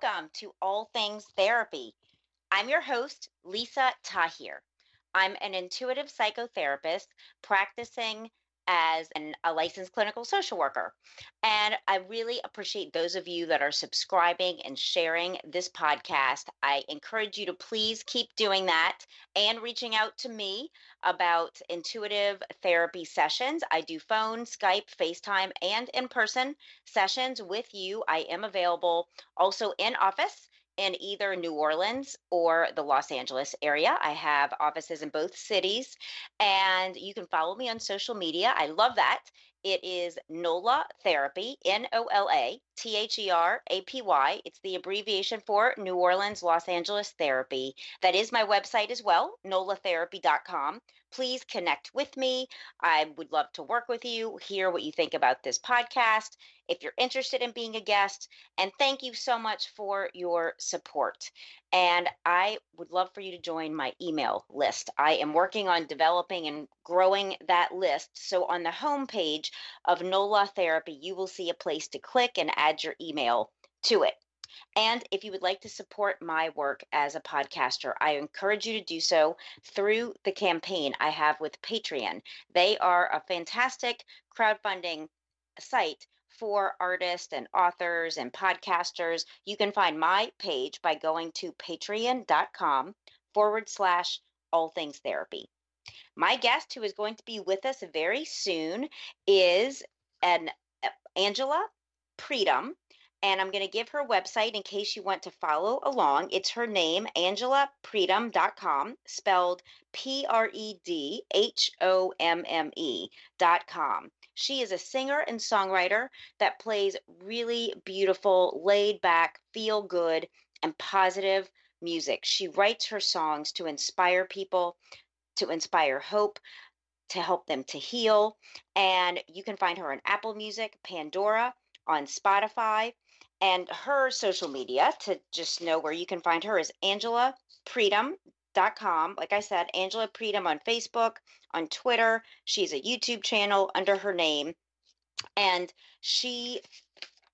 welcome to All Things Therapy. I'm your host, Lisa Tahir. I'm an intuitive psychotherapist practicing as an, a licensed clinical social worker. And I really appreciate those of you that are subscribing and sharing this podcast. I encourage you to please keep doing that and reaching out to me about intuitive therapy sessions. I do phone, Skype, FaceTime, and in person sessions with you. I am available also in office in either New Orleans or the Los Angeles area. I have offices in both cities, and you can follow me on social media. I love that. It is NOLA Therapy, N O L A T H E R A P Y. It's the abbreviation for New Orleans, Los Angeles Therapy. That is my website as well, nolatherapy.com. Please connect with me. I would love to work with you, hear what you think about this podcast, if you're interested in being a guest. And thank you so much for your support. And I would love for you to join my email list. I am working on developing and growing that list. So on the homepage of NOLA Therapy, you will see a place to click and add your email to it. And if you would like to support my work as a podcaster, I encourage you to do so through the campaign I have with Patreon. They are a fantastic crowdfunding site for artists and authors and podcasters. You can find my page by going to patreon.com forward slash all things therapy. My guest, who is going to be with us very soon, is an uh, Angela Predhomme and I'm going to give her website in case you want to follow along. It's her name, angelapredhomme.com, spelled P R E D H O M M E.com. She is a singer and songwriter that plays really beautiful, laid back, feel good, and positive music. She writes her songs to inspire people, to inspire hope, to help them to heal. And you can find her on Apple Music, Pandora, on Spotify. And her social media to just know where you can find her is angelapredhomme.com. Like I said, Angela Predhomme on Facebook, on Twitter. She's a YouTube channel under her name. And she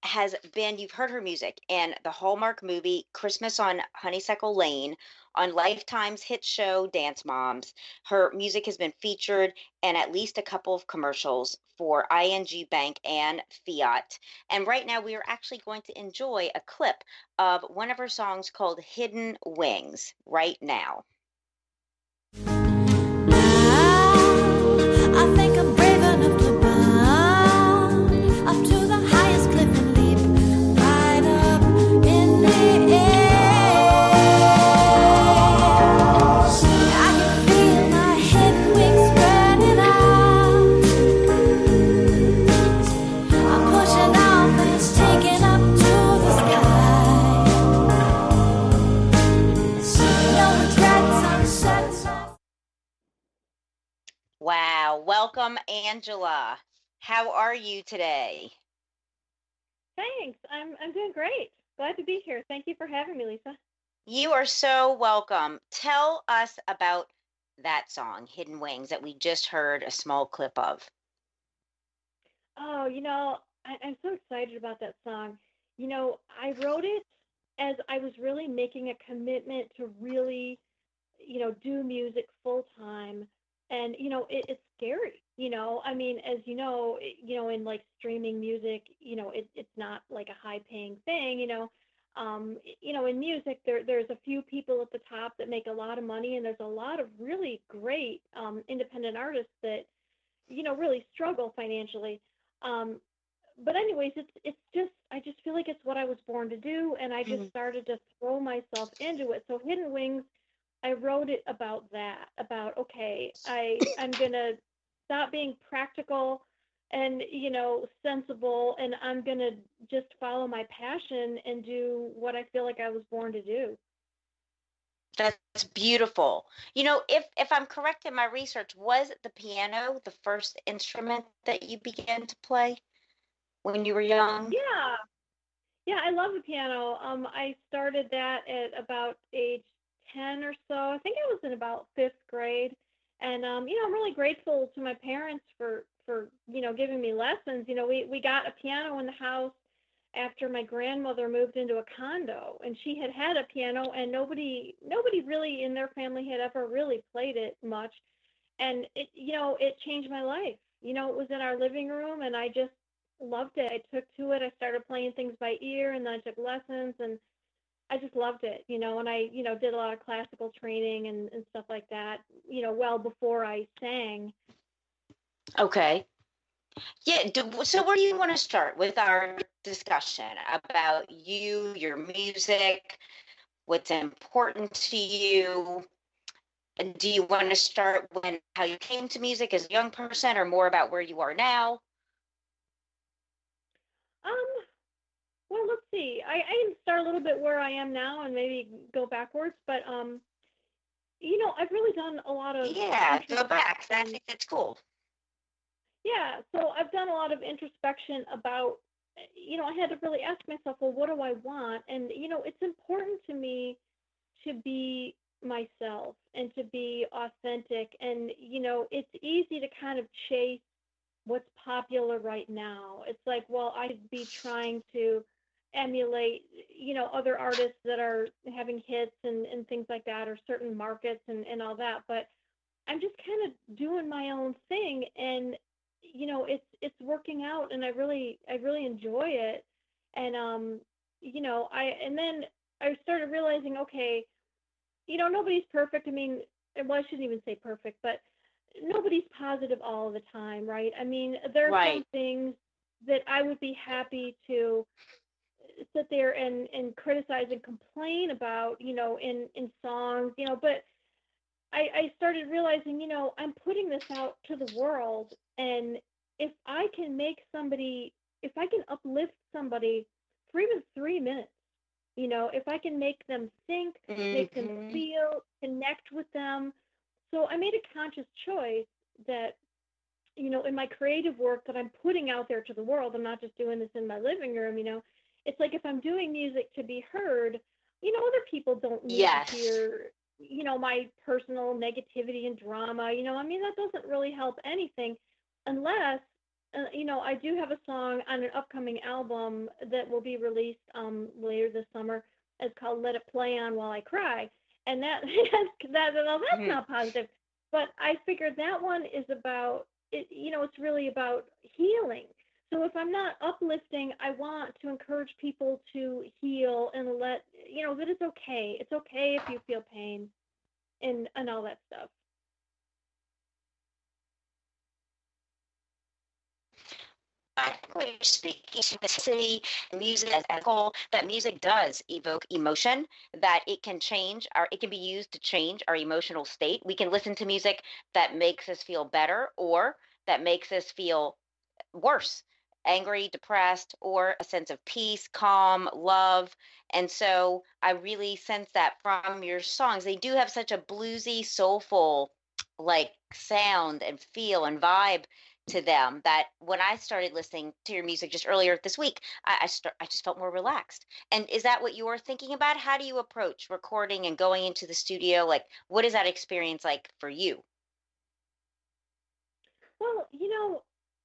has been, you've heard her music in the Hallmark movie Christmas on Honeysuckle Lane, on Lifetime's hit show Dance Moms. Her music has been featured in at least a couple of commercials for ING Bank and Fiat. And right now, we are actually going to enjoy a clip of one of her songs called Hidden Wings right now. Welcome, Angela. How are you today? Thanks. I'm I'm doing great. Glad to be here. Thank you for having me, Lisa. You are so welcome. Tell us about that song, Hidden Wings, that we just heard a small clip of. Oh, you know, I, I'm so excited about that song. You know, I wrote it as I was really making a commitment to really, you know, do music full time. And, you know, it, it's scary, you know. I mean, as you know, it- you know, in like streaming music, you know, it, it's not like a high paying thing, you know. Um, you know, in music, there there's a few people at the top that make a lot of money, and there's a lot of really great um, independent artists that, you know, really struggle financially. Um, but anyways, it's it's just I just feel like it's what I was born to do, and I just Mhm. started to throw myself into it. So Hidden Wings, I wrote it about that, about okay, I I'm gonna stop being practical and you know sensible and i'm going to just follow my passion and do what i feel like i was born to do That's beautiful. You know, if if I'm correct in my research, was the piano the first instrument that you began to play when you were young? yeah yeah i love the piano um i started that at about age 10 or so. I think i was in about fifth grade. And um you know i'm really grateful to my parents for for you know giving me lessons. You know we we got a piano in the house after my grandmother moved into a condo and she had had a piano and nobody nobody really in their family had ever really played it much. And it you know it changed my life. You know it was in our living room and i just loved it. I took to it. I started playing things by ear and then i took lessons and i just loved it you know and i you know did a lot of classical training and, and stuff like that you know well before i sang Okay. Yeah. Do, so, where do you want to start with our discussion about you, your music, what's important to you? And do you want to start when how you came to music as a young person, or more about where you are now? um well let's see i i can start a little bit where i am now and maybe go backwards but um you know i've really done a lot of Yeah, go back. I think that's cool. Yeah, so I've done a lot of introspection about, you know, I had to really ask myself, well, what do I want? And, you know, it's important to me to be myself and to be authentic. And, you know, it's easy to kind of chase what's popular right now. It's like, well, I'd be trying to emulate, you know, other artists that are having hits and, and things like that, or certain markets and, and all that. But I'm just kind of doing my own thing. And you know it's it's working out and i really i really enjoy it and um you know i and then i started realizing okay you know nobody's perfect i mean well i shouldn't even say perfect but nobody's positive all the time right i mean there are some things that i would be happy to sit there and and criticize and complain about you know in in songs you know but I, I started realizing, you know, I'm putting this out to the world, and if I can make somebody, if I can uplift somebody for even three minutes, you know, if I can make them think, make them Mhm. feel, connect with them. So I made a conscious choice that, you know, in my creative work that I'm putting out there to the world, I'm not just doing this in my living room, you know. It's like if I'm doing music to be heard, you know, other people don't need Yes. to hear you know my personal negativity and drama you know i mean that doesn't really help anything unless uh, you know i do have a song on an upcoming album that will be released um later this summer it's called let it play on while i cry and that that well, that's Mhm. not positive but i figured that one is about it you know it's really about healing so if i'm not uplifting i want to encourage people to heal and let you know that it's okay. It's okay if you feel pain and and all that stuff. You're speaking to the city music as a whole, that music does evoke emotion, that it can change our, it can be used to change our emotional state. We can listen to music that makes us feel better or that makes us feel worse, angry, depressed, or a sense of peace, calm, love. And so I really sense that from your songs. They do have such a bluesy, soulful, like sound and feel and vibe to them that when I started listening to your music just earlier this week, I I, start, I just felt more relaxed. And is that what you're thinking about? How do you approach recording and going into the studio? Like, what is that experience like for you? well you know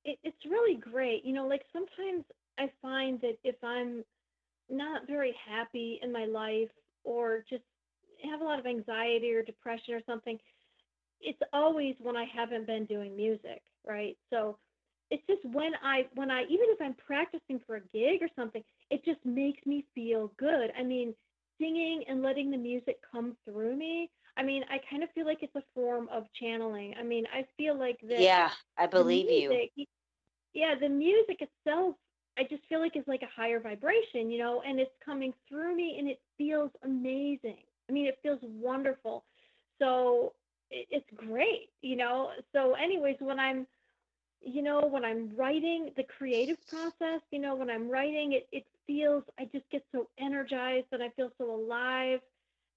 it, it's really great you know like sometimes i find that if i'm not very happy in my life or just have a lot of anxiety or depression or something it's always when I haven't been doing music, right? So it's just when I when I even if I'm practicing for a gig or something, it just makes me feel good. I mean, singing and letting the music come through me. I mean, I kind of feel like it's a form of channeling. I mean, I feel like that Yeah, I believe you. music, y- yeah, the music itself, I just feel like is like a higher vibration, you know, and it's coming through me and it feels amazing. I mean, it feels wonderful. So it, it's great, you know. So, anyways, when I'm you know, when I'm writing the creative process, you know, when I'm writing, it, it feels, I just get so energized and I feel so alive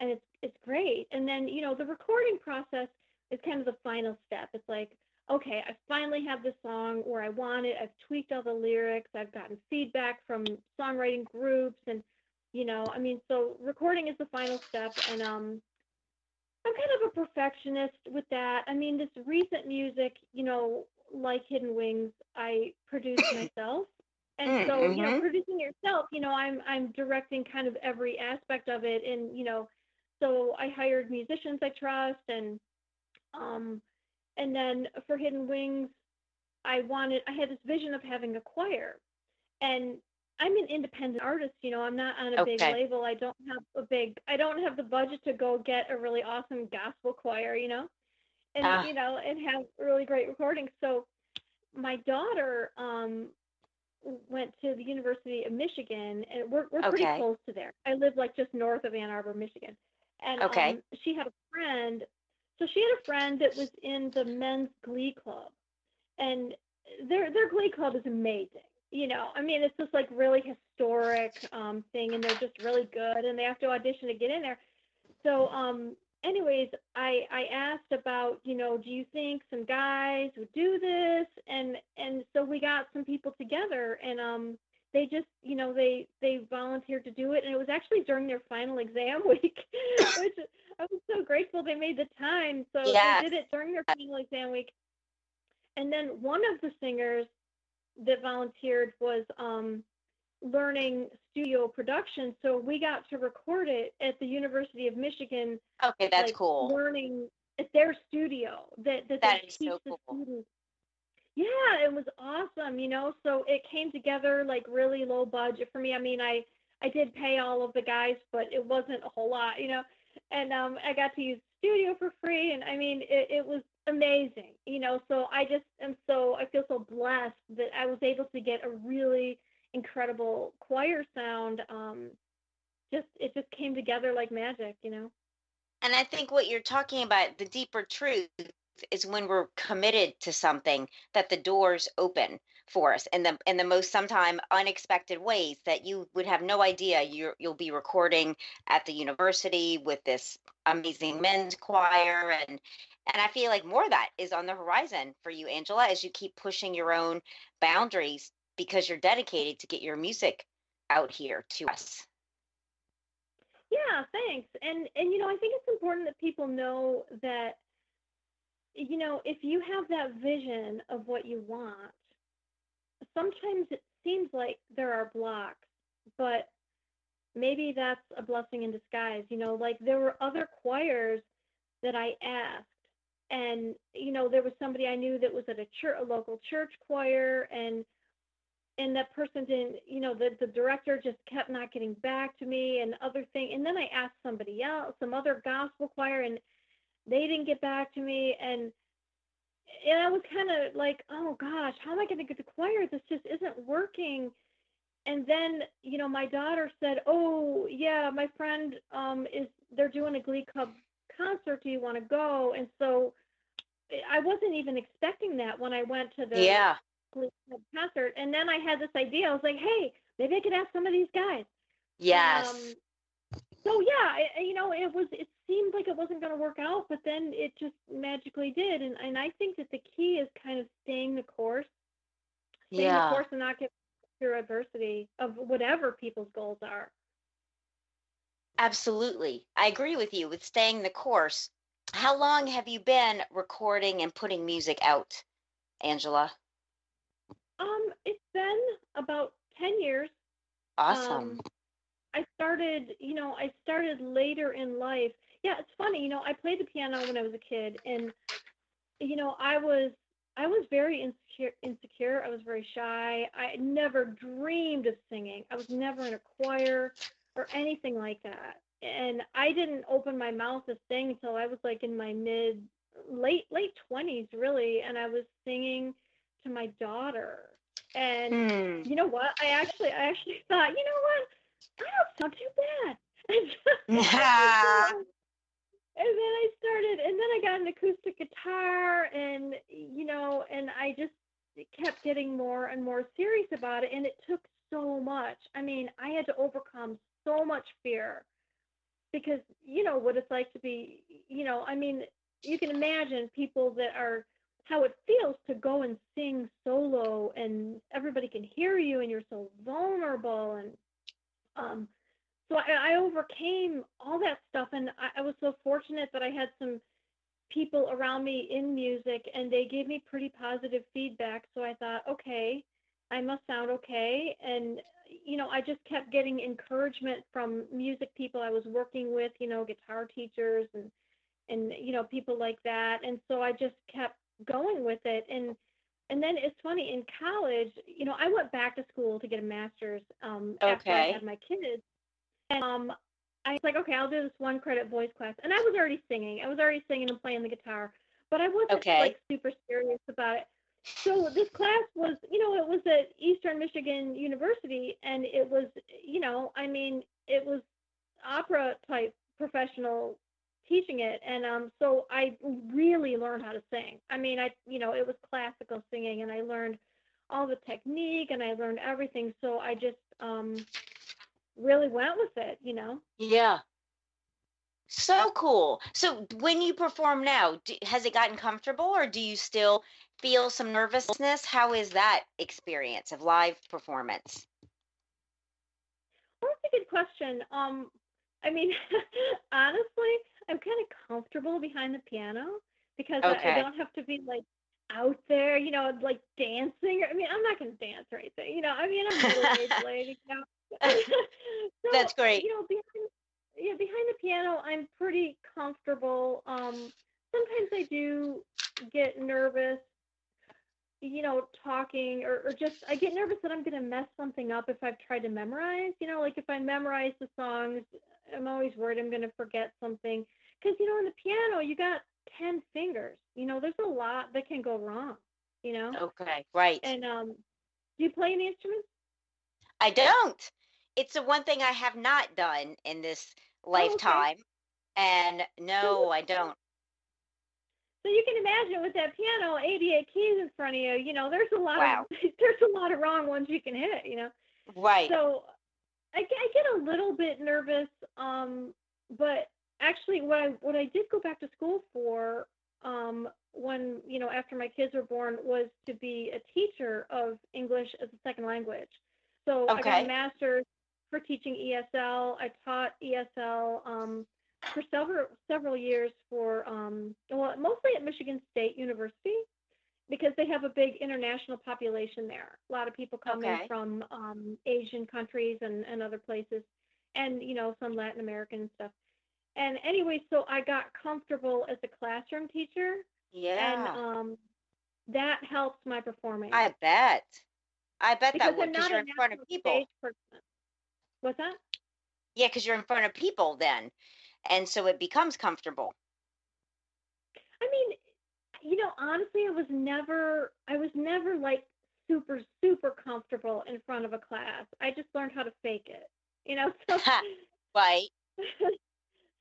and it's, it's great. And then, you know, the recording process is kind of the final step. It's like, okay, I finally have the song where I want it. I've tweaked all the lyrics. I've gotten feedback from songwriting groups and, you know, I mean, so recording is the final step. And, um, I'm kind of a perfectionist with that. I mean, this recent music, you know, like Hidden Wings, I produced myself. And so, you know, mhm. producing yourself, you know, I'm I'm directing kind of every aspect of it. And, you know, so I hired musicians I trust and um and then for Hidden Wings, I wanted I had this vision of having a choir. And I'm an independent artist, you know, I'm not on a big label. I don't have a big I don't have the budget to go get a really awesome gospel choir, you know, and Ah. you know, and have really great recordings. So my daughter um went to the University of Michigan and we're we're pretty close to there. I live like just north of Ann Arbor, Michigan. And Okay. um she had a friend so she had a friend that was in the men's glee club. And their their glee club is amazing. You know i mean it's just like really historic um thing and they're just really good and they have to audition to get in there. So um anyways i i asked about you know do you think some guys would do this? And and so we got some people together and um they just you know they they volunteered to do it and it was actually during their final exam week which i was so grateful they made the time so they did it during their final exam week and then one of the singers that volunteered was um, learning studio production. So we got to record it at the University of Michigan. Okay, that's like, cool. Learning at their studio that, that, That they teach so the cool. students. Yeah, it was awesome, you know. So it came together like really low budget for me. I mean, I I did pay all of the guys, but it wasn't a whole lot, you know. And um, I got to use studio for free, and I mean, it, it was amazing, you know. So I just am so I feel so blessed that I was able to get a really incredible choir sound. Um, just it just came together like magic, you know. And I think what you're talking about, the deeper truth, is when we're committed to something that the doors open for us in the in the most sometime unexpected ways that you would have no idea you're you'll be recording at the university with this amazing men's choir and and I feel like more of that is on the horizon for you, Angela, as you keep pushing your own boundaries because you're dedicated to get your music out here to us. Yeah, thanks. And and you know, I think it's important that people know that you know, if you have that vision of what you want, sometimes it seems like there are blocks, but maybe that's a blessing in disguise. You know, like there were other choirs that I asked and you know, there was somebody I knew that was at a church a local church choir and and that person didn't you know the, the director just kept not getting back to me and other thing and then i asked somebody else some other gospel choir and they didn't get back to me and and i was kind of like oh gosh how am i going to get the choir this just isn't working and then you know my daughter said oh yeah my friend um is they're doing a glee club concert do you want to go and so i wasn't even expecting that when i went to the Yeah. Glee Club concert. And then I had this idea. I was like, hey, maybe I could ask some of these guys. Yes. um, so yeah, you know, it was. It seemed like it wasn't going to work out, but then it just magically did. And and I think that the key is kind of staying the course, staying Yeah. the course, and not get through adversity of whatever people's goals are. Absolutely. I agree with you with staying the course. How long have you been recording and putting music out, Angela? Um, it's been about ten years. Awesome. Um, I started, you know, I started later in life. Yeah, it's funny, you know, I played the piano when I was a kid and you know, I was I was very insecure insecure. I was very shy. I never dreamed of singing. I was never in a choir or anything like that. And I didn't open my mouth to sing until I was like in my mid late late 20s really and I was singing to my daughter. And Hmm. you know what? I actually, I actually thought, you know what? I don't sound too bad. So- and then I started, and then I got an acoustic guitar, and you know, and I just, kept getting more and more serious about it, and it took so much. I mean, I had to overcome so much fear because you know what it's like to be, you know, I mean, you can imagine people that are how it feels to go and sing solo and everybody can hear you and you're so vulnerable and um so I, I overcame all that stuff and I, I was so fortunate that I had some people around me in music and they gave me pretty positive feedback. So I thought okay I must sound okay. And you know I just kept getting encouragement from music people I was working with you know guitar teachers and and you know people like that. And so I just kept going with it. And and then it's funny in college you know i went back to school to get a master's um after i had my kids and um i was like okay i'll do this one credit voice class. And i was already singing. I was already singing and playing the guitar. But i wasn't Okay. like super serious about it. So this class was you know it was at eastern michigan university. And it was you know i mean it was opera type professional teaching it. And um so i really learned how to sing. I mean i you know it was classical singing. And i learned all the technique and i learned everything. So i just um really went with it you know Yeah. So cool. So when you perform now, do, has it gotten comfortable or do you still feel some nervousness? How is that experience of live performance? well, that's a good question um i mean honestly i'm kind of comfortable behind the piano because I, I don't have to be like out there you know like dancing i mean i'm not going to dance or anything you know i mean i'm a middle-aged lady you know so, That's great. you know behind yeah behind the piano i'm pretty comfortable um sometimes i do get nervous you know talking or, or just i get nervous that i'm going to mess something up if i've tried to memorize you know like if i memorize the songs i'm always worried i'm going to forget something because you know on the piano you got 10 fingers you know there's a lot that can go wrong you know Okay, right. and um do you play any instruments I don't. It's the one thing I have not done in this Oh, okay. lifetime. And no, I don't. So you can imagine with that piano, 88 keys in front of you, you know, there's a lot Wow. of there's a lot of wrong ones you can hit, you know. Right. So I, get- I get a little bit nervous, um, but actually, what I what I did go back to school for, um, when you know after my kids were born, was to be a teacher of English as a second language. So I got a master's for teaching ESL. I taught ESL um, for several several years for um, well, mostly at Michigan State University because they have a big international population there. A lot of people coming Okay. from um, Asian countries and, and other places, and you know some Latin American and stuff. And anyway, so I got comfortable as a classroom teacher, Yeah. and um, that helps my performance. I bet. I bet because that I'm because not you're in front of people. person. What's that? Yeah, because you're in front of people then. And so it becomes comfortable. I mean, you know, honestly, I was never, I was never like super, super comfortable in front of a class. I just learned how to fake it, you know. So, Right.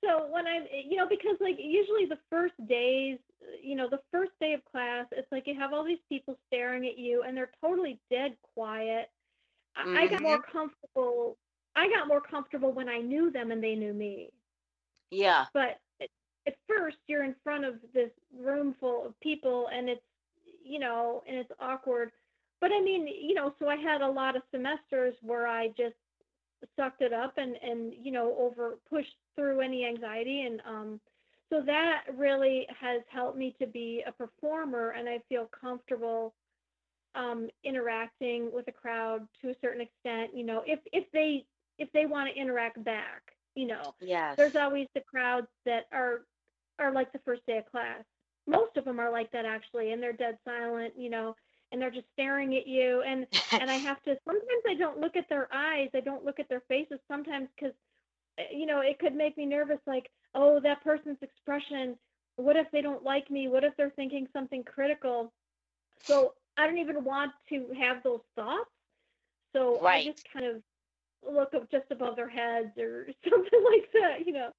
so when I'm, you know, because like usually the first days, you know, the first day of class, it's like you have all these people staring at you and they're totally dead quiet. I, I got mm-hmm. more comfortable. I got more comfortable when I knew them and they knew me. Yeah. but at, first you're in front of this room full of people and it's you know and it's awkward but i mean you know so i had a lot of semesters where i just sucked it up and and you know over pushed through any anxiety and um so that really has helped me to be a performer and i feel comfortable um interacting with a crowd to a certain extent you know if if they if they want to interact back you know Yes. there's always the crowds that are are like the first day of class. Most of them are like that actually, and they're dead silent, you know, and they're just staring at you. And and I have to sometimes I don't look at their eyes, I don't look at their faces sometimes because eh, you know it could make me nervous. Like, oh, that person's expression. What if they don't like me? What if they're thinking something critical? So I don't even want to have those thoughts. So I just kind of look up just above their heads or something like that, you know.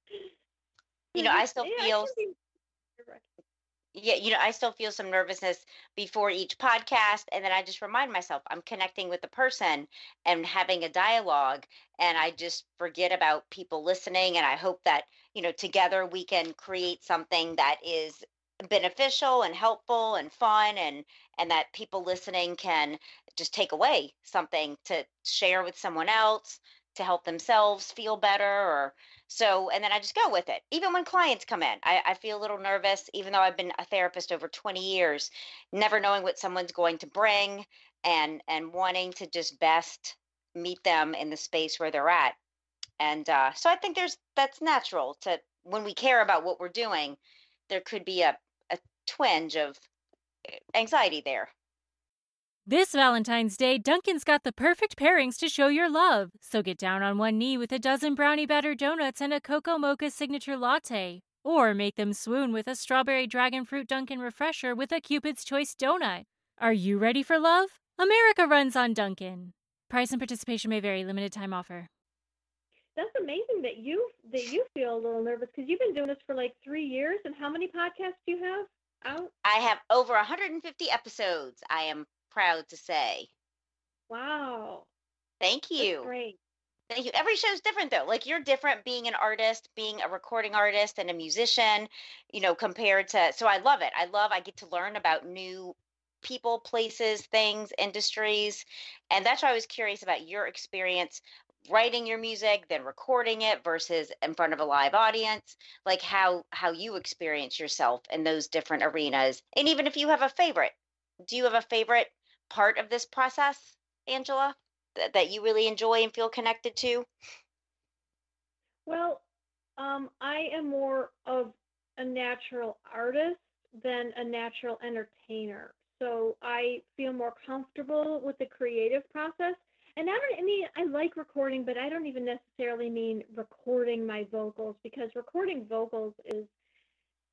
You know, I still Yeah, feel yeah, you know, I still feel some nervousness before each podcast. And then I just remind myself I'm connecting with the person and having a dialogue. And I just forget about people listening. And I hope that, you know, together we can create something that is beneficial and helpful and fun and and that people listening can just take away something to share with someone else to help themselves feel better or so and then i just go with it. Even when clients come in I, I feel a little nervous even though i've been a therapist over 20 years never knowing what someone's going to bring and and wanting to just best meet them in the space where they're at. And uh, so i think there's that's natural to when we care about what we're doing there could be a, a twinge of eh, anxiety there This Valentine's Day, Dunkin's got the perfect pairings to show your love. So get down on one knee with a dozen brownie batter donuts and a cocoa mocha signature latte. Or make them swoon with a strawberry dragon fruit Dunkin' refresher with a Cupid's Choice donut. Are you ready for love? America runs on Dunkin'. Price and participation may vary, limited time offer. That's amazing that you that you feel a little nervous because you've been doing this for like three years. And how many podcasts do you have out? i have over 150 episodes i am proud to say Wow, thank that's you great. Thank you. Every show's different though. Like you're different being an artist, being a recording artist and a musician, you know, compared to so I love it. I love I get to learn about new people, places, things, industries. And that's why I was curious about your experience writing your music, then recording it versus in front of a live audience, like how how you experience yourself in those different arenas. And even if you have a favorite, do you have a favorite part of this process, Angela? that, that you really enjoy and feel connected to? Well, um, I am more of a natural artist than a natural entertainer. So I feel more comfortable with the creative process. And I don't I mean I like recording, but I don't even necessarily mean recording my vocals because recording vocals is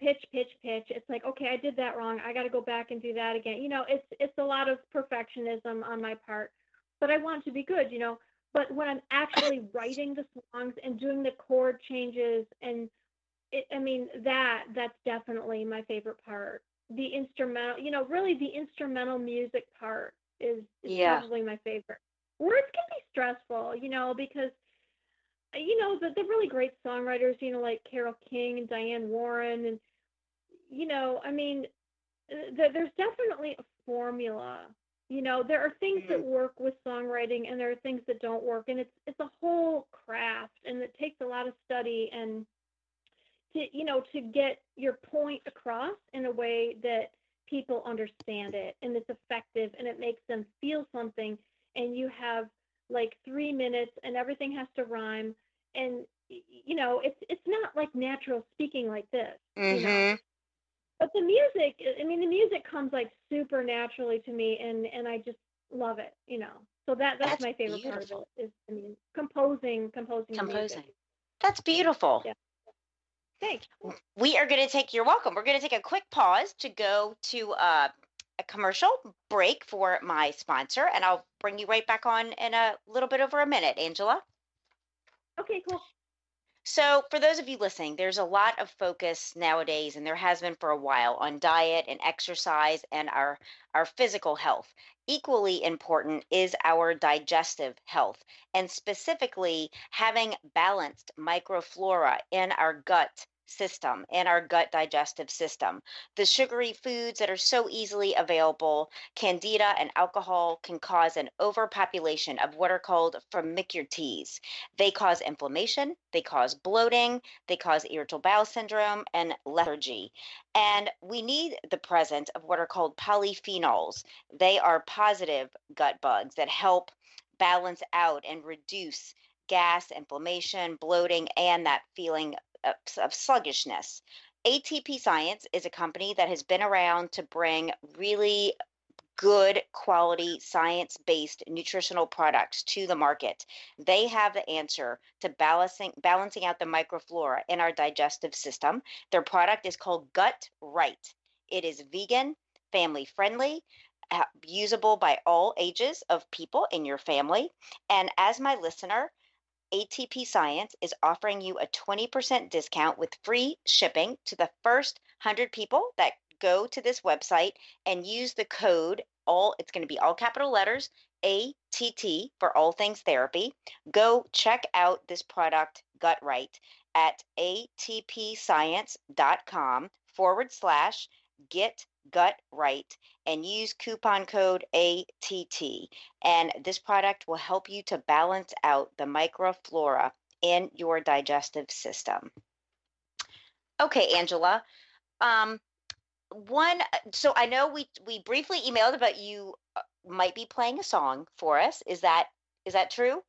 pitch, pitch, pitch. It's like, okay, I did that wrong. I got to go back and do that again. You know, it's it's a lot of perfectionism on my part, but I want to be good, you know. But when I'm actually writing the songs and doing the chord changes and it, I mean that that's definitely my favorite part. The instrumental, you know, really the instrumental music part is, is Yeah. probably my favorite. Words can be stressful, you know, because you know the, the really great songwriters, you know, like Carole King and Diane Warren, and you know, I mean, th- there's definitely a formula. You know, there are things that work with songwriting, and there are things that don't work, and it's it's a whole craft, and it takes a lot of study and to you know to get your point across in a way that people understand it and it's effective and it makes them feel something and you have like three minutes and everything has to rhyme and you know it's it's not like natural speaking like this you know Mm-hmm. But the music i mean the music comes like super naturally to me and and i just love it you know so that that's, That's my favorite beautiful. part of it is i mean composing composing Composing. music. That's beautiful. Yeah. thanks We are going to take, you're welcome. We're going to take a quick pause to go to uh, a commercial break for my sponsor, and I'll bring you right back on in a little bit over a minute, Angela. okay cool So, for those of you listening, there's a lot of focus nowadays, and there has been for a while, on diet and exercise and our, our physical health. Equally important is our digestive health, and specifically having balanced microflora in our gut system, and our gut digestive system. The sugary foods that are so easily available, candida and alcohol, can cause an overpopulation of what are called firmicutes. They cause inflammation, they cause bloating, they cause irritable bowel syndrome, and lethargy. And we need the presence of what are called polyphenols. They are positive gut bugs that help balance out and reduce gas, inflammation, bloating, and that feeling of, sluggishness. ATP Science is a company that has been around to bring really good quality science based nutritional products to the market. They have the answer to balancing balancing out the microflora in our digestive system. Their product is called Gut Right. It is vegan, family friendly, uh, usable by all ages of people in your family. And as my listener, ATP Science is offering you a 20% discount with free shipping to the first 100 people that go to this website and use the code all it's going to be all capital letters ATT for all things therapy. Go check out this product Gut Right at atpscience.com forward slash get gut right and use coupon code ATT. And this product will help you to balance out the microflora in your digestive system. Okay, Angela. Um, one, so I know we we briefly emailed about you uh, might be playing a song for us. Is that is that true?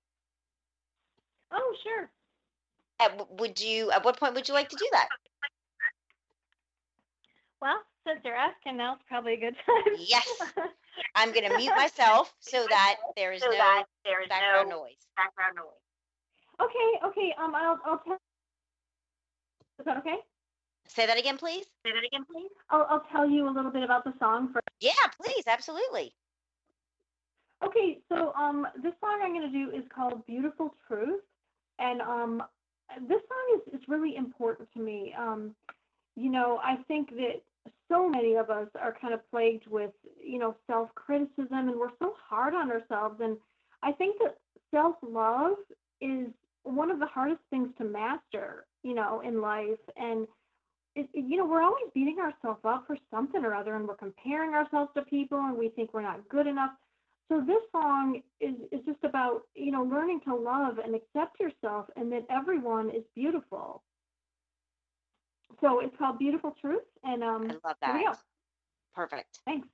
Oh, sure. At, would you? At what point would you like to do that? Well, since you're asking, now's probably a good time. Yes. I'm going to mute myself so that there is so no there is background no noise. background noise. okay, okay. Um, I'll I'll tell. Is that okay? Say that again, please. Say that again, please. I'll I'll tell you a little bit about the song first. Yeah, please, absolutely. Okay, so um, this song I'm going to do is called "Beautiful Truth," and um, this song is is really important to me. Um, you know, I think that so many of us are kind of plagued with you know self criticism, and we're so hard on ourselves. And I think that self love is one of the hardest things to master. You know, in life, and it, you know, we're always beating ourselves up for something or other, and we're comparing ourselves to people, and we think we're not good enough. So this song is, is just about, you know, learning to love and accept yourself and that everyone is beautiful. So it's called Beautiful Truth. And um, I love that. Perfect. Thanks.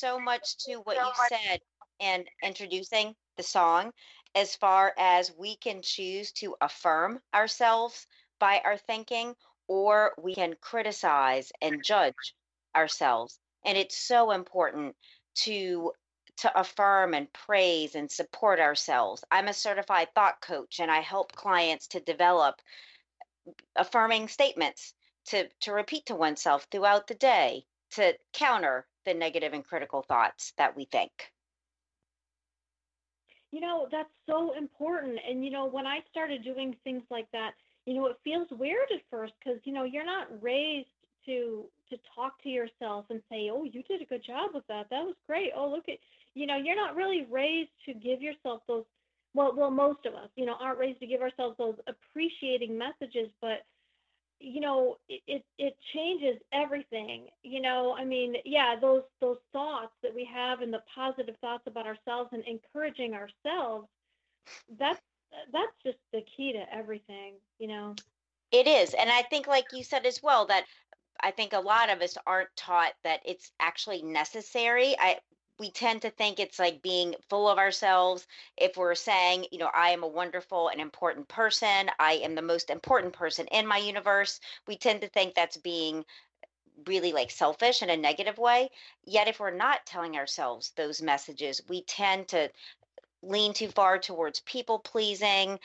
So much to what you said in introducing the song as far as we can choose to affirm ourselves by our thinking or we can criticize and judge ourselves. And it's so important to to affirm and praise and support ourselves. I'm a certified thought coach and I help clients to develop affirming statements to to repeat to oneself throughout the day to counter the negative and critical thoughts that we think. You know, that's so important. And, you know, when I started doing things like that, you know, it feels weird at first because, you know, you're not raised to to talk to yourself and say, "Oh, you did a good job with that. That was great. Oh, look at," you know, you're not really raised to give yourself those well, well, most of us, you know, aren't raised to give ourselves those appreciating messages, but you know, it, it changes everything. You know, I mean, yeah, those those thoughts that we have and the positive thoughts about ourselves and encouraging ourselves, that's that's just the key to everything, you know. It is. And I think, like you said as well, that I think a lot of us aren't taught that it's actually necessary. I we tend to think it's like being full of ourselves. If we're saying, you know, I am a wonderful and important person, I am the most important person in my universe, we tend to think that's being really like selfish in a negative way. Yet if we're not telling ourselves those messages, we tend to lean too far towards people pleasing,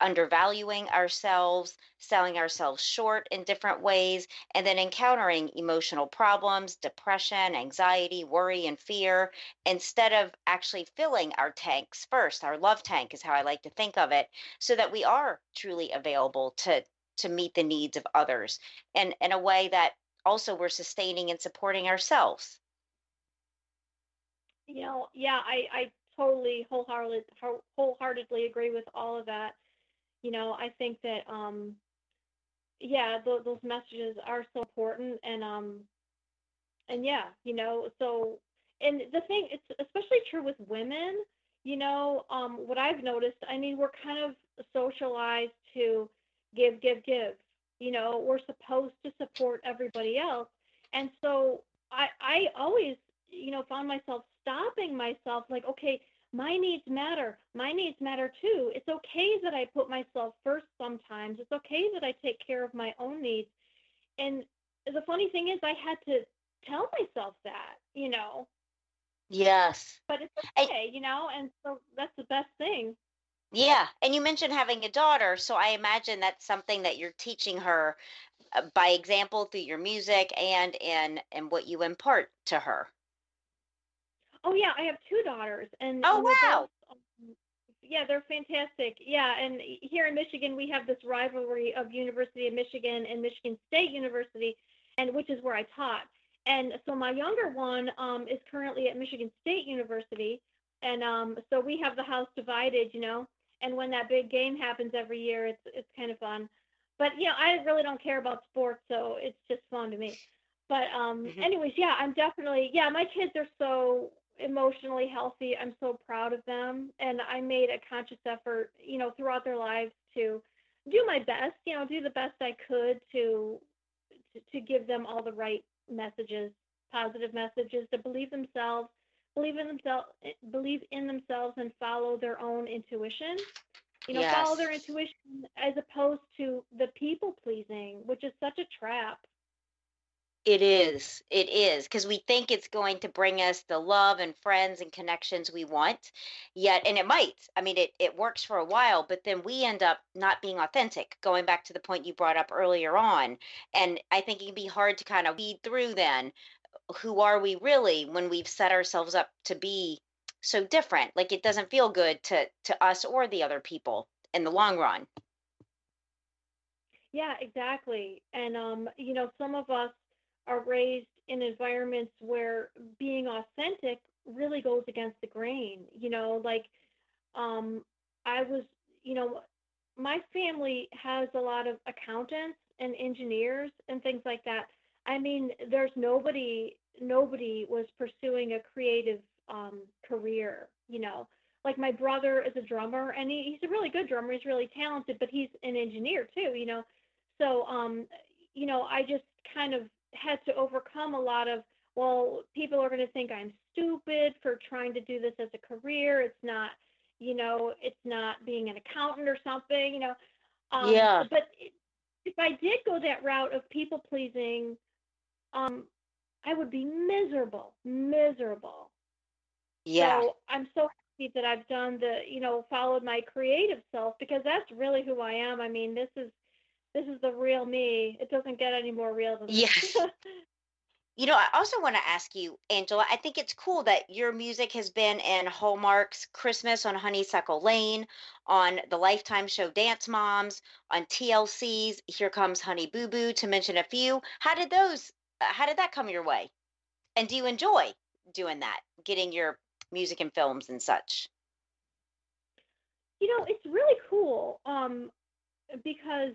undervaluing ourselves, selling ourselves short in different ways, and then encountering emotional problems, depression, anxiety, worry, and fear, instead of actually filling our tanks first. Our love tank is how I like to think of it, so that we are truly available to to meet the needs of others and in a way that also we're sustaining and supporting ourselves. You know, yeah, I I totally wholehearted wholeheartedly agree with all of that. You know, I think that um yeah, th- those messages are so important and um and yeah, you know, so and the thing it's especially true with women, you know, um what I've noticed, I mean, we're kind of socialized to give, give, give. You know, we're supposed to support everybody else. And so I I always, you know, found myself stopping myself like, okay, my needs matter. My needs matter too. It's okay that I put myself first sometimes. It's okay that I take care of my own needs. And the funny thing is, I had to tell myself that, you know, Yes. but it's I- okay, you know, and so that's the best thing. Yeah, and you mentioned having a daughter, so I imagine that's something that you're teaching her uh, by example through your music and in and what you impart to her. Oh yeah, I have two daughters, and Oh, and wow. both, um, yeah, they're fantastic. Yeah, and here in Michigan, we have this rivalry of University of Michigan and Michigan State University, and which is where I taught. And so my younger one um, is currently at Michigan State University, and um, so we have the house divided, you know. And when that big game happens every year, it's it's kind of fun. But you know, I really don't care about sports, so it's just fun to me. But um, Mhm. anyways, yeah, I'm definitely yeah. My kids are so emotionally healthy. I'm so proud of them, and I made a conscious effort, you know, throughout their lives to do my best, you know, do the best I could to to, to give them all the right messages, positive messages, to believe themselves, believe in themselves, believe in themselves, and follow their own intuition. You know, follow their intuition as opposed to the people pleasing, which is such a trap. It is. It is because we think it's going to bring us the love and friends and connections we want. Yet, and it might. I mean, it, it works for a while, but then we end up not being authentic, going back to the point you brought up earlier on. And I think it can be hard to kind of weed through then who are we really when we've set ourselves up to be so different? Like it doesn't feel good to to us or the other people in the long run. Yeah, exactly. And um, you know, some of us are raised in environments where being authentic really goes against the grain. You know, like um I was, you know, my family has a lot of accountants and engineers and things like that. I mean, there's nobody nobody was pursuing a creative um career, you know. Like my brother is a drummer and he, he's a really good drummer, he's really talented, but he's an engineer too, you know. So um you know, I just kind of had to overcome a lot of well, people are going to think I'm stupid for trying to do this as a career. It's not, you know, it's not being an accountant or something, you know. Um, Yeah. But if I did go that route of people pleasing, um, I would be miserable, miserable. Yeah. So I'm so happy that I've done the, you know, followed my creative self because that's really who I am. I mean, this is this is the real me. It doesn't get any more real than Yes. this. You know, I also want to ask you, Angela, I think it's cool that your music has been in Hallmark's Christmas on Honeysuckle Lane, on the Lifetime show Dance Moms, on TLC's Here Comes Honey Boo Boo, to mention a few. How did those, uh, how did that come your way? And do you enjoy doing that, getting your music in films and such? you know, it's really cool um, because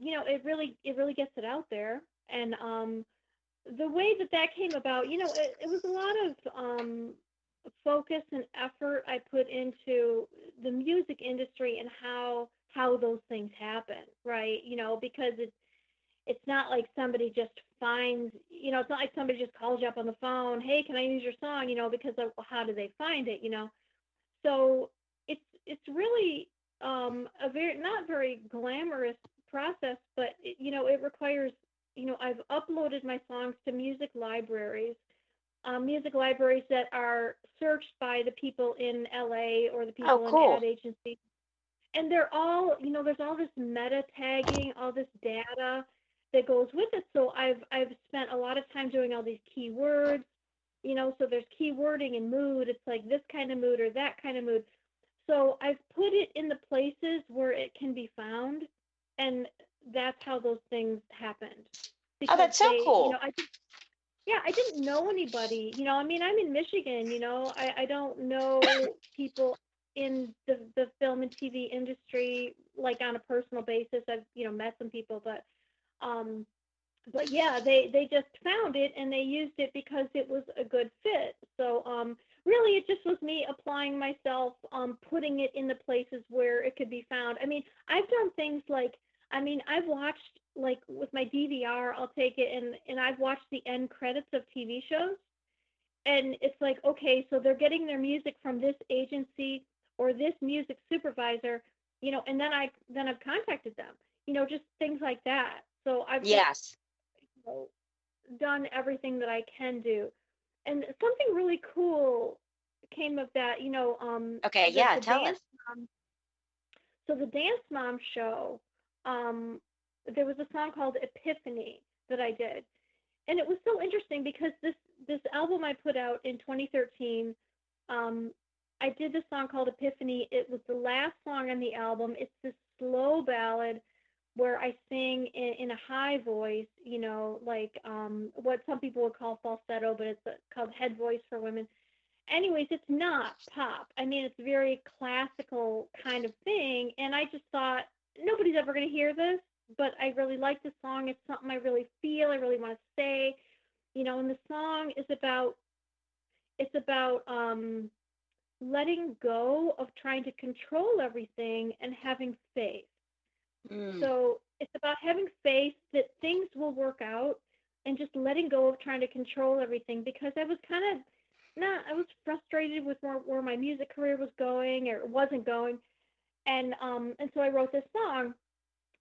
you know it really it really gets it out there, and um, the way that that came about, you know, it, it was a lot of um, focus and effort I put into the music industry and how how those things happen, right? You know, because it's it's not like somebody just finds, you know, it's not like somebody just calls you up on the phone, hey, can I use your song? You know, because of how do they find it? You know, so it's it's really um, a very not very glamorous process, but it, you know, it requires you know, I've uploaded my songs to music libraries, um, music libraries that are searched by the people in LA or the people in cool. ad agencies. And they're all, you know, there's all this meta tagging, all this data that goes with it. So I've I've spent a lot of time doing all these keywords, you know, so there's keywording and mood. It's like this kind of mood or that kind of mood. So I've put it in the places where it can be found, and that's how those things happened. Oh, that's so they- cool. You know, I just, yeah, I didn't know anybody. You know, I mean, I'm in Michigan. You know, I, I don't know people in the the film and TV industry like on a personal basis. I've you know met some people, but um, but yeah, they they just found it and they used it because it was a good fit. So um, really, it just was me applying myself, um, putting it in the places where it could be found. I mean, I've done things like, I mean, I've watched like with my DVR, I'll take it and and I've watched the end credits of TV shows, and it's like, okay, so they're getting their music from this agency or this music supervisor, you know, and then I then I've contacted them, you know, just things like that. So I've Yes. you know, done everything that I can do. And something really cool came of that, you know, um Okay, yeah, tell Dance us. So the Dance Mom show, um, there was a song called Epiphany that I did. And it was so interesting because this this album I put out in 2013, um, I did this song called Epiphany. It was the last song on the album. It's this slow ballad where I sing in, in a high voice, you know, like um, what some people would call falsetto, but it's called head voice for women. Anyways, it's not pop. I mean, it's very classical kind of thing. And I just thought, nobody's ever going to hear this, but I really like the song. It's something I really feel, I really want to say, you know, and the song is about, it's about, um, letting go of trying to control everything and having faith. Mm. So it's about having faith that things will work out and just letting go of trying to control everything because I was kind of not, I was frustrated with where, where my music career was going or wasn't going. And, um, and so I wrote this song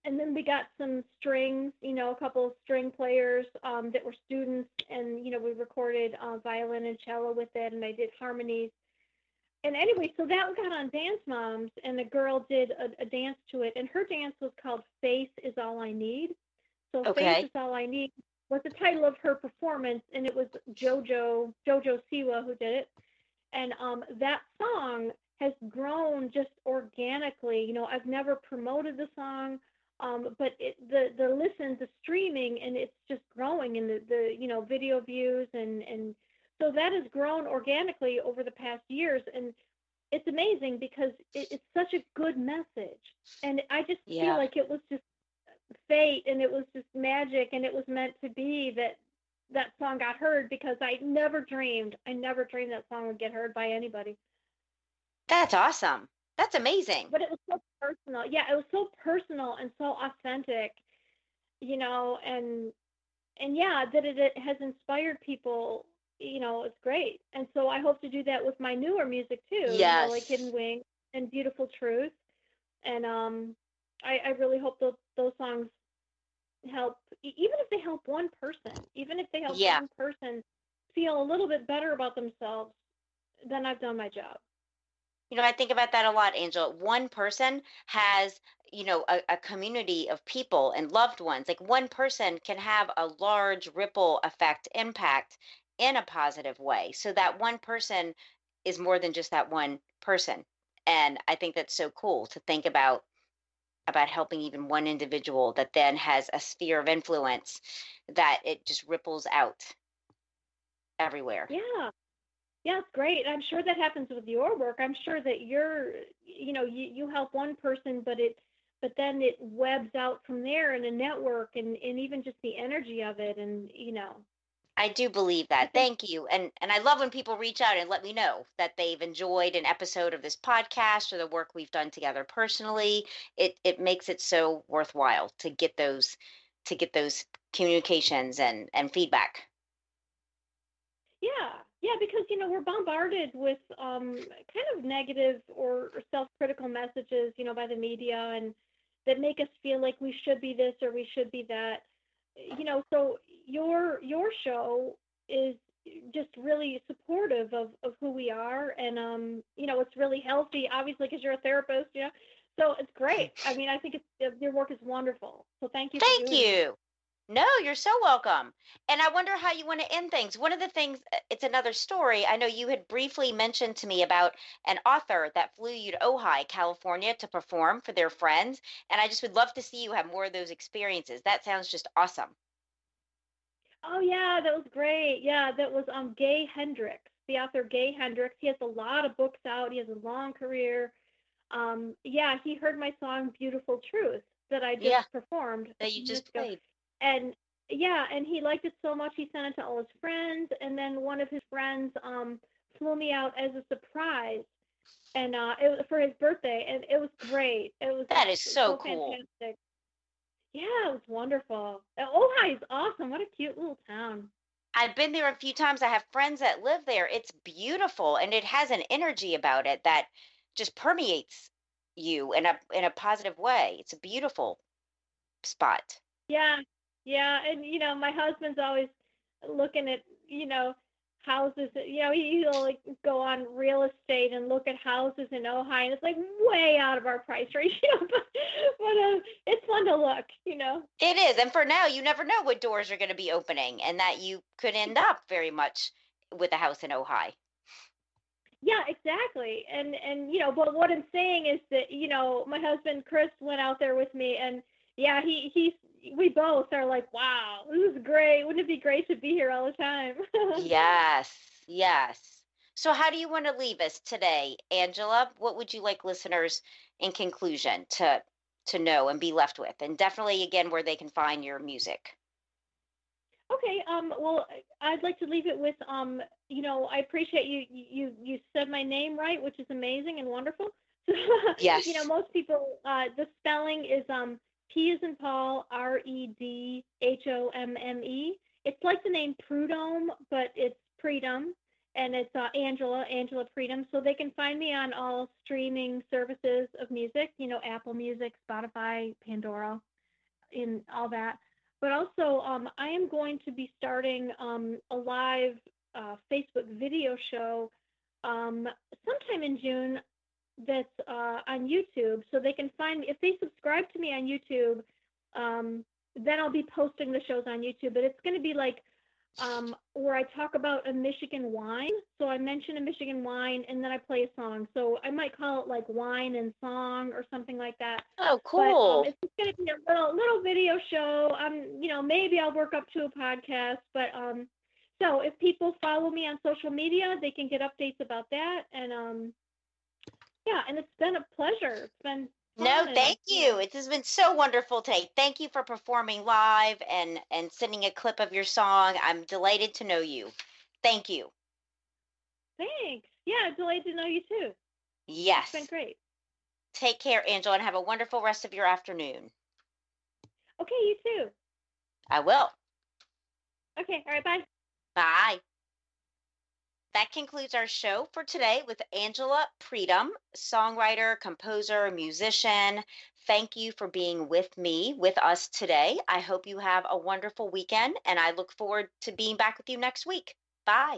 and then we got some strings, you know, a couple of string players um, that were students, and you know, we recorded uh, violin and cello with it, and I did harmonies. And anyway, so that got on Dance Moms, and the girl did a, a dance to it, and her dance was called "Faith Is All I Need." So Okay. "Faith Is All I Need" was the title of her performance, and it was JoJo JoJo Siwa who did it. And um, that song has grown just organically. You know, I've never promoted the song um, but it, the the listens, the streaming, and it's just growing, and the, the you know video views, and and so that has grown organically over the past years, and it's amazing because it, it's such a good message, and I just Yeah. feel like it was just fate, and it was just magic, and it was meant to be that that song got heard because I never dreamed, I never dreamed that song would get heard by anybody That's awesome. That's amazing. but it was so personal. Yeah, it was so personal and so authentic. you know, and and yeah, that it, it has inspired people. You know, it's great, and so I hope to do that with my newer music too. you know, like Hidden Wing and Beautiful Truth, and um, I, I really hope those those songs help, even if they help one person, even if they help Yeah. one person feel a little bit better about themselves, then I've done my job. You know, I think about that a lot, Angela. One person has, you know, a, a community of people and loved ones. Like one person can have a large ripple effect impact in a positive way. So that one person is more than just that one person. And I think that's so cool to think about about helping even one individual that then has a sphere of influence that it just ripples out everywhere. Yeah. Yeah, it's great. I'm sure that happens with your work. I'm sure that you're, you know, you, you help one person, but it, but then it webs out from there in a network and, and even just the energy of it. And, you know, I do believe that. Thank you. And and I love when people reach out and let me know that they've enjoyed an episode of this podcast or the work we've done together personally. It it makes it so worthwhile to get those to get those communications and and feedback. yeah, yeah, because, you know, we're bombarded with um, kind of negative or, or self-critical messages, you know, by the media and that make us feel like we should be this or we should be that. You know, so your your show is just really supportive of, of who we are and um you know it's really healthy obviously because you're a therapist you know so it's great i mean i think it's your work is wonderful so thank you for Thank you. it. No, you're so welcome. And I wonder how you want to end things. One of the things, uh, it's another story. I know you had briefly mentioned to me about an author that flew you to Ojai, California to perform for their friends. And I just would love to see you have more of those experiences. That sounds just awesome. Oh yeah, that was great. Yeah, that was um Gay Hendricks, the author Gay Hendricks. He has a lot of books out. He has a long career. Um, yeah, he heard my song "Beautiful Truth" that I just Yeah, performed. That you just ago. And yeah, and he liked it so much he sent it to all his friends, and then one of his friends um flew me out as a surprise, and uh, it was for his birthday, and it was great. It was That is so cool. fantastic. Yeah, it was wonderful. Ojai is awesome. What a cute little town. I've been there a few times. I have friends that live there. It's beautiful and it has an energy about it that just permeates you in a in a positive way. It's a beautiful spot. Yeah, yeah, and you know, my husband's always looking at, you know, houses. You know, he- he'll like go on real estate and look at houses in Ojai, and it's like way out of our price know, but but uh, it's fun to look. You know. It is. And for now, you never know what doors are going to be opening and that you could end up very much with a house in Ojai. Yeah, exactly. And and you know, but what I'm saying is that you know, my husband Chris went out there with me, and yeah, he he's we both are like, wow, this is great. Wouldn't it be great to be here all the time? Yes. Yes. So how do you want to leave us today, Angela? What would you like listeners in conclusion to to know and be left with? And definitely again where they can find your music. Okay. Um. Well, I'd like to leave it with um. You know, I appreciate you. You you said my name right, which is amazing and wonderful. Yes. you know, most people. Uh, the spelling is um. P is in Paul. R E D H O M M E. It's like the name Prudhomme, but it's Predum, and it's uh, Angela Angela Predhomme. So they can find me on all streaming services of music. You know, Apple Music, Spotify, Pandora, in all that but also um, I am going to be starting um, a live uh, Facebook video show um, sometime in June that's uh, on YouTube. So they can find me if they subscribe to me on YouTube. Um, then I'll be posting the shows on YouTube. But it's going to be like um, where I talk about a Michigan wine. So I mention a Michigan wine and then I play a song. So I might call it like wine and song or something like that. Oh, But, um, cool. it's just gonna be a little little video show. Um, you know, maybe I'll work up to a podcast. But um, so if people follow me on social media, they can get updates about that. And um, yeah, and it's been a pleasure. It's been No, thank you. It has been so wonderful today. Thank you for performing live and and sending a clip of your song. I'm delighted to know you. Thank you. Thanks. Yeah, delighted to know you too. Yes. It's been great. Take care, Angela, and have a wonderful rest of your afternoon. Okay, you too. I will. Okay. All right. Bye. Bye. That concludes our show for today with Angela Predhomme, songwriter, composer, musician. Thank you for being with me, with us today. I hope you have a wonderful weekend, and I look forward to being back with you next week. Bye.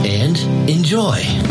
enjoy.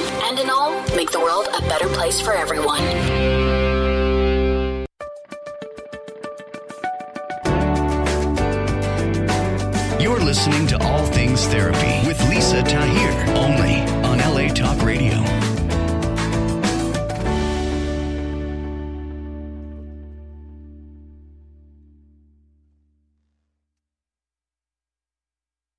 and in all, make the world a better place for everyone. You're listening to All Things Therapy with Lisa Tahir, only on LA Talk Radio.